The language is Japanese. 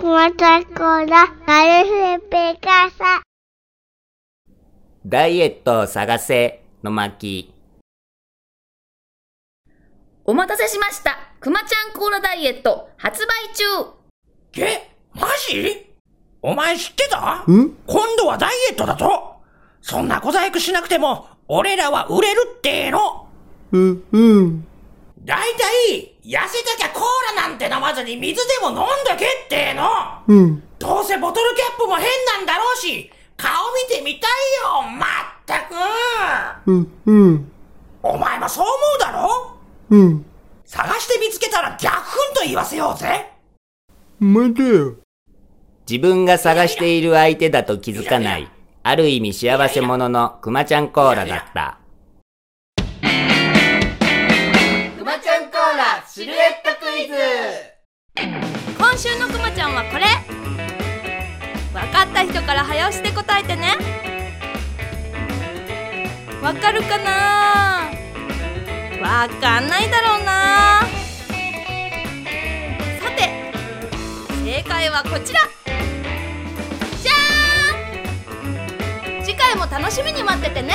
ーラ、ナルフペカサ。ダイエットを探せの巻。お待たせしました。くまちゃんコーラダイエット発売中えマジ？お前知ってた？ん？今度はダイエットだとそんな小細工しなくても、俺らは売れるってのうん、うん。だいたい、痩せたきゃコーラなんて飲まずに水でも飲んどけってのうん。どうせボトルキャップも変なんだろうし、顔見てみたいよ、まったくうん、うん。お前もそう思うだろ？うん。探して見つけたら逆墳と言わせようぜ待てよ。自分が探している相手だと気づかない、ある意味幸せ者のくまちゃんコーラだった。くまちゃんコーラシルエットクイズ。今週のくまちゃんはこれ。わかった人から早押しで答えてね。わかるかな？わかんないだろうな。さて正解はこちら。じゃーん！次回も楽しみに待っててね。